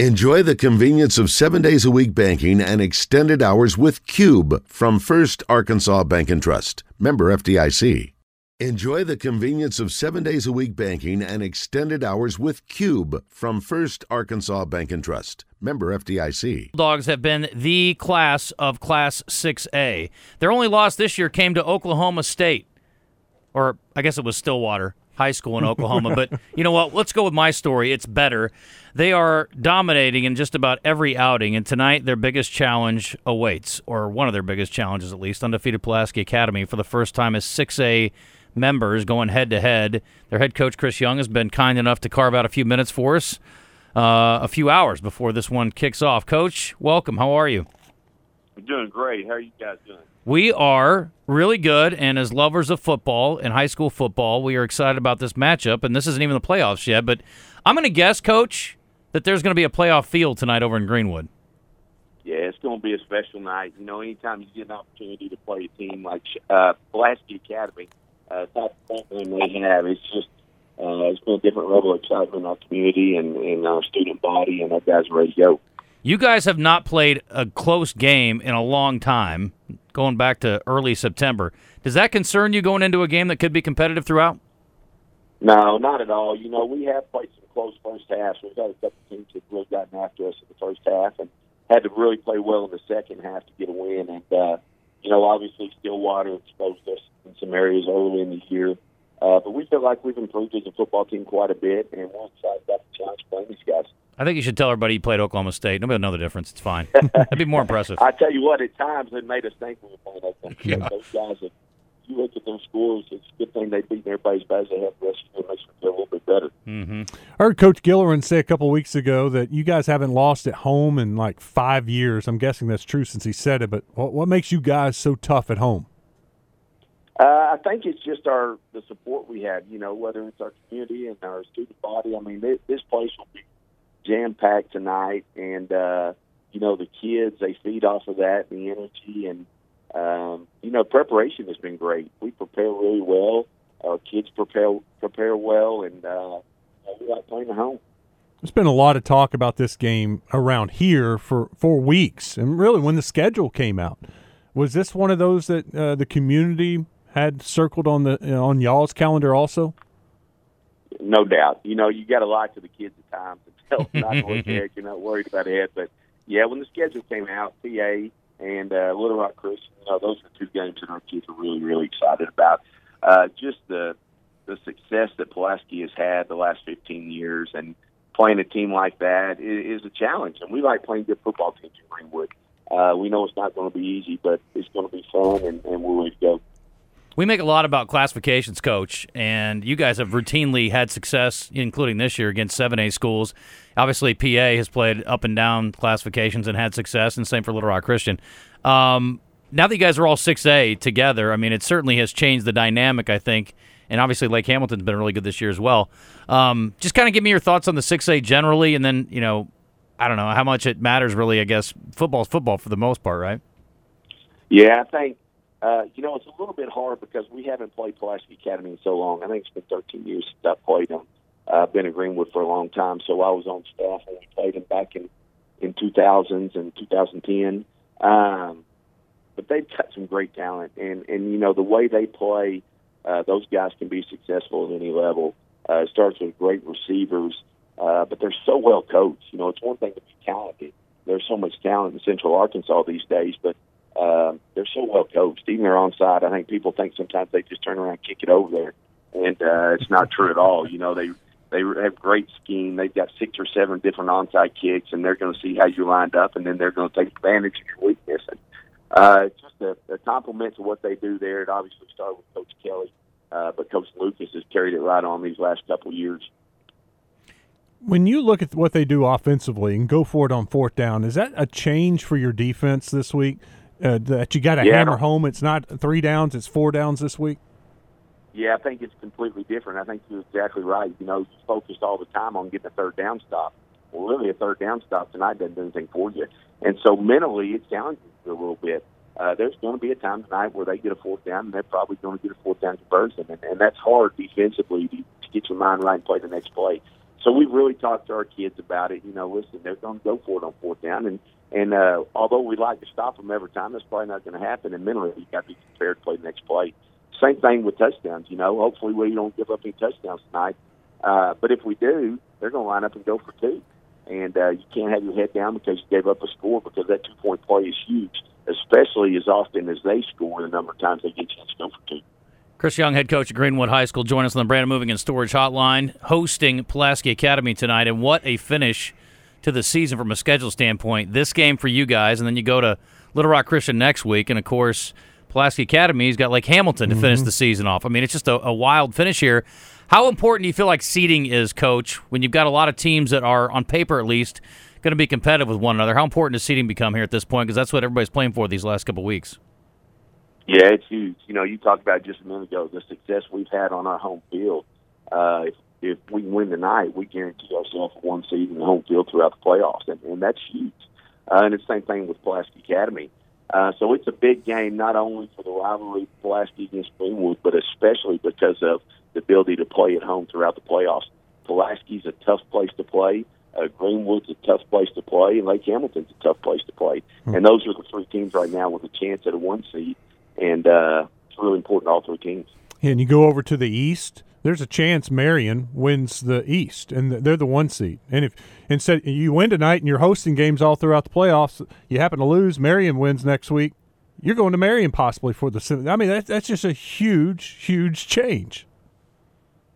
Enjoy the convenience of seven days a week banking and extended hours with Cube from First Arkansas Bank and Trust. Member FDIC. Enjoy the convenience of seven days a week banking and extended hours with Cube from First Arkansas Bank and Trust. Member FDIC. Dogs have been the class of Class 6A. Their only loss this year came to Oklahoma State, or I guess it was Stillwater High School in Oklahoma. but you know what? Let's go with my story. It's better. They are dominating in just about every outing, and tonight their biggest challenge awaits, or one of their biggest challenges at least. Undefeated Pulaski Academy for the first time as 6A members going head to head. Their head coach Chris Young has been kind enough to carve out a few minutes for us, uh, a few hours before this one kicks off. Coach, welcome. How are you? I'm doing great. How are you guys doing? We are really good, and as lovers of football and high school football, we are excited about this matchup. And this isn't even the playoffs yet, but I'm going to guess, Coach, that there's going to be a playoff field tonight over in Greenwood. Yeah, it's going to be a special night. You know, anytime you get an opportunity to play a team like uh, Pulaski Academy, uh, type of they have, it's just uh, it's been a different level of excitement in our community and in our student body, and our guys are ready to go. You guys have not played a close game in a long time, going back to early September. Does that concern you going into a game that could be competitive throughout? No, not at all. You know, we have played some close first halves. We've got a couple teams that really gotten after us in the first half and had to really play well in the second half to get a win. And, uh, you know, obviously Stillwater exposed us in some areas early in the year. Uh, but we feel like we've improved as a football team quite a bit, and we're excited about the challenge playing these guys. I think you should tell everybody you played Oklahoma State. Nobody will know the difference. It's fine. That'd be more impressive. I tell you what, at times it made us think we were playing Oklahoma State. Yeah. Those guys, if you look at those scores, it's a good thing they beat everybody as bad as they have the rest of It makes me feel a little bit better. Mm-hmm. I heard Coach Gillerin say a couple weeks ago that you guys haven't lost at home in like five years. I'm guessing that's true since he said it, but what, what makes you guys so tough at home? Uh, I think it's just our the support we had. You know, whether it's our community and our student body. I mean, this, this place will be jam packed tonight, and uh, you know the kids they feed off of that, the energy, and um, you know preparation has been great. We prepare really well. Our kids prepare prepare well, and uh, we like playing at home. There's been a lot of talk about this game around here for, for weeks, and really when the schedule came out, was this one of those that uh, the community had circled on the on y'all's calendar also? No doubt. You know, you got to lie to the kids at times and tell them not to look ahead. You're not worried about it. But yeah, when the schedule came out, PA and uh, Little Rock Christian, you know, those are two games that our kids are really, really excited about. Uh, just the the success that Pulaski has had the last 15 years, and playing a team like that is, is a challenge. And we like playing good football teams in Greenwood. Uh, we know it's not going to be easy, but it's going to be fun, and, and we're ready to go. We make a lot about classifications, coach, and you guys have routinely had success, including this year against 7A schools. Obviously, PA has played up and down classifications and had success, and same for Little Rock Christian. Um, now that you guys are all 6A together, I mean, it certainly has changed the dynamic, I think, and obviously Lake Hamilton's been really good this year as well. Um, just kind of give me your thoughts on the 6A generally, and then, you know, I don't know how much it matters really, I guess. Football's football for the most part, right? Yeah, I think uh, you know, it's a little bit hard because we haven't played Pulaski Academy in so long. I think it's been 13 years since I played them. Uh, I've been in Greenwood for a long time, so I was on staff when we played them back in in 2000s and 2010. Um, but they've got some great talent, and and you know the way they play, uh, those guys can be successful at any level. Uh, it starts with great receivers, uh, but they're so well coached. You know, it's one thing to be talented. There's so much talent in Central Arkansas these days, but um, they're so well coached. Even their onside, I think people think sometimes they just turn around and kick it over there, and uh, it's not true at all. You know, they they have great scheme. They've got six or seven different onside kicks, and they're going to see how you lined up, and then they're going to take advantage of your weakness. And uh, it's just a, a compliment to what they do there. It obviously started with Coach Kelley, uh, but Coach Lucas has carried it right on these last couple years. When you look at what they do offensively and go for it on fourth down, is that a change for your defense this week? Uh, that you got to Yeah. hammer home. It's not three downs; it's four downs this week. Yeah, I think it's completely different. I think you're exactly right. You know, you focused all the time on getting a third down stop. Well, really, a third down stop tonight doesn't do anything for you. And so mentally, it challenges you a little bit. Uh, there's going to be a time tonight where they get a fourth down, and they're probably going to get a fourth down conversion, and, and that's hard defensively to, to get your mind right and play the next play. So we've really talked to our kids about it. You know, listen, they're going to go for it on fourth down, and and uh, although we like to stop them every time, that's probably not going to happen. And mentally, you got to be prepared to play the next play. Same thing with touchdowns. You know, hopefully we don't give up any touchdowns tonight. Uh, but if we do, they're going to line up and go for two. And uh, you can't have your head down because you gave up a score because that two point play is huge, especially as often as they score the number of times they get a chance to go for two. Chris Young, head coach at Greenwood High School, join us on the Brandon Moving and Storage Hotline, hosting Pulaski Academy tonight. And what a finish to the season from a schedule standpoint. This game for you guys, and then you go to Little Rock Christian next week, and of course, Pulaski Academy's got Lake Hamilton to mm-hmm. finish the season off. I mean, it's just a, a wild finish here. How important do you feel like seeding is, Coach, when you've got a lot of teams that are, on paper at least, going to be competitive with one another? How important does seeding become here at this point? Because that's what everybody's playing for these last couple weeks. Yeah, it's huge. You know, you talked about just a minute ago the success we've had on our home field. Uh, if, if we win tonight, we guarantee ourselves one seed in the home field throughout the playoffs, and, and that's huge. Uh, and it's the same thing with Pulaski Academy. Uh, so it's a big game, not only for the rivalry Pulaski against Greenwood, but especially because of the ability to play at home throughout the playoffs. Pulaski's a tough place to play. Uh, Greenwood's a tough place to play, and Lake Hamilton's a tough place to play. Mm-hmm. And those are the three teams right now with a chance at a one seed, and uh, it's really important all three teams. And you go over to the East. There's a chance Marion wins the East, and they're the one seed. And if instead you win tonight and you're hosting games all throughout the playoffs, you happen to lose, Marion wins next week. You're going to Marion possibly for the. I mean, that's that's just a huge, huge change.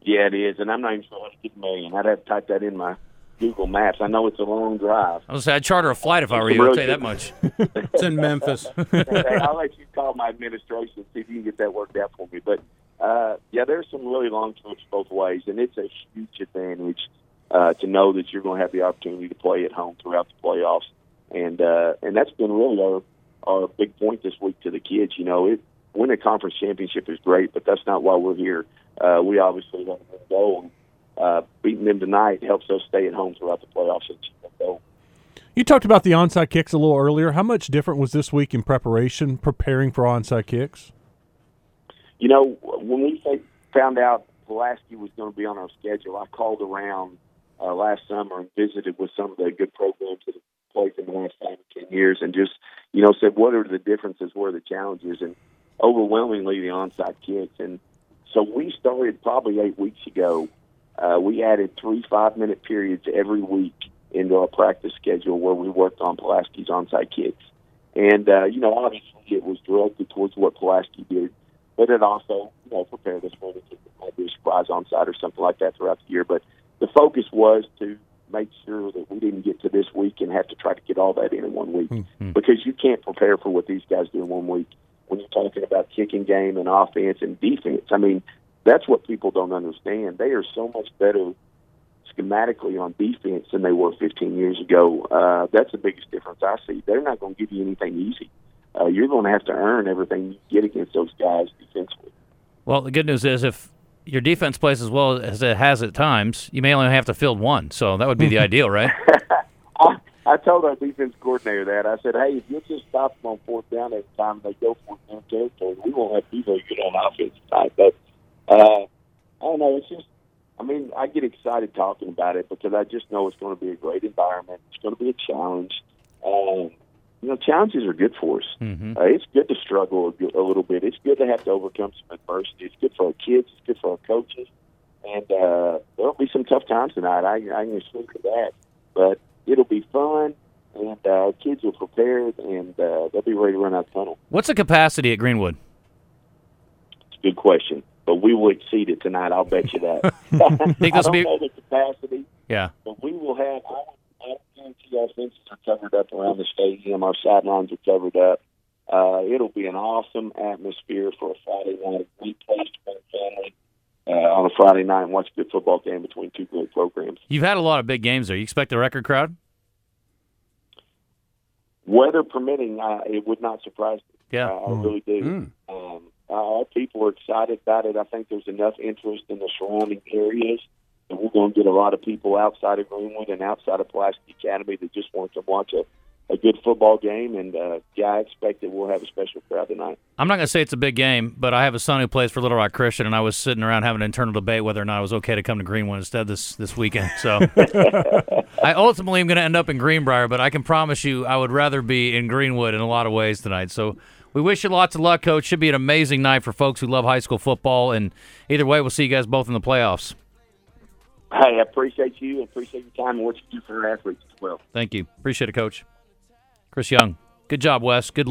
Yeah, it is, and I'm not even sure how to get Marion. I'd have to type that in my Google Maps. I know it's a long drive. I was say I'd charter a flight if I were you. I'll tell you that much. it's in Memphis. I'll let you call my administration see if you can get that worked out for me. But uh, yeah, there's some really long trips both ways, and it's a huge advantage uh, to know that you're going to have the opportunity to play at home throughout the playoffs, and uh, and that's been really our our big point this week to the kids. You know, it, winning a conference championship is great, but that's not why we're here. Uh, we obviously want to go, and uh, beating them tonight helps us stay at home throughout the playoffs. You talked about the onside kicks a little earlier. How much different was this week in preparation, preparing for onside kicks? You know, when we found out Pulaski was going to be on our schedule, I called around uh, last summer and visited with some of the good programs that have played in the last five or ten years, and just you know said what are the differences, what are the challenges, and overwhelmingly the onside kicks. And so we started probably eight weeks ago. Uh, we added three five-minute periods every week into our practice schedule where we worked on Pulaski's onside kicks. And, uh, you know, obviously it was directed towards what Pulaski did, but it also, you know, prepared us for anything that might be a surprise onside or something like that throughout the year. But the focus was to make sure that we didn't get to this week and have to try to get all that in in one week mm-hmm. because you can't prepare for what these guys do in one week when you're talking about kicking game and offense and defense. I mean, that's what people don't understand. They are so much better schematically on defense than they were 15 years ago. Uh, that's the biggest difference I see. They're not going to give you anything easy. Uh, you're going to have to earn everything you get against those guys defensively. Well, the good news is if your defense plays as well as it has at times, you may only have to field one. So that would be the ideal, right? I told our defense coordinator that. I said, hey, if you just stop them on fourth down every time they go for their territory, we won't have to be very good on offense tonight. But uh, I don't know. It's just, I mean, I get excited talking about it because I just know it's going to be a great environment. It's going to be a challenge. Um, you know, challenges are good for us. Mm-hmm. Uh, it's good to struggle a, a little bit. It's good to have to overcome some adversity. It's good for our kids. It's good for our coaches. And uh, there'll be some tough times tonight. I, I can assure you that. But it'll be fun, and uh, kids are prepared, and uh, they'll be ready to run out the tunnel. What's the capacity at Greenwood? It's a good question, but we will exceed it tonight. I'll bet you that. Think I don't be... know the capacity. Yeah, but we will have. I, I guarantee our fences are covered up around the stadium. Our sidelines are covered up. Uh, it'll be an awesome atmosphere for a Friday night. We place to family. Uh, on a Friday night and watch a good football game between two great programs. You've had a lot of big games there. You expect a record crowd? Weather permitting, uh, it would not surprise me. Yeah, uh, I really do. Mm. Um, our people are excited about it. I think there's enough interest in the surrounding areas, and we're going to get a lot of people outside of Greenwood and outside of Pulaski Academy that just want to watch a a good football game, and uh, yeah, I expect that we'll have a special crowd tonight. I'm not going to say it's a big game, but I have a son who plays for Little Rock Christian, and I was sitting around having an internal debate whether or not it was okay to come to Greenwood instead this this weekend. So I ultimately am going to end up in Greenbrier, but I can promise you I would rather be in Greenwood in a lot of ways tonight. So we wish you lots of luck, Coach. Should be an amazing night for folks who love high school football, and either way, we'll see you guys both in the playoffs. Hey, I appreciate you. Appreciate your time and what you do for our athletes as well. Thank you. Appreciate it, Coach. Chris Young. Good job, Wes. Good.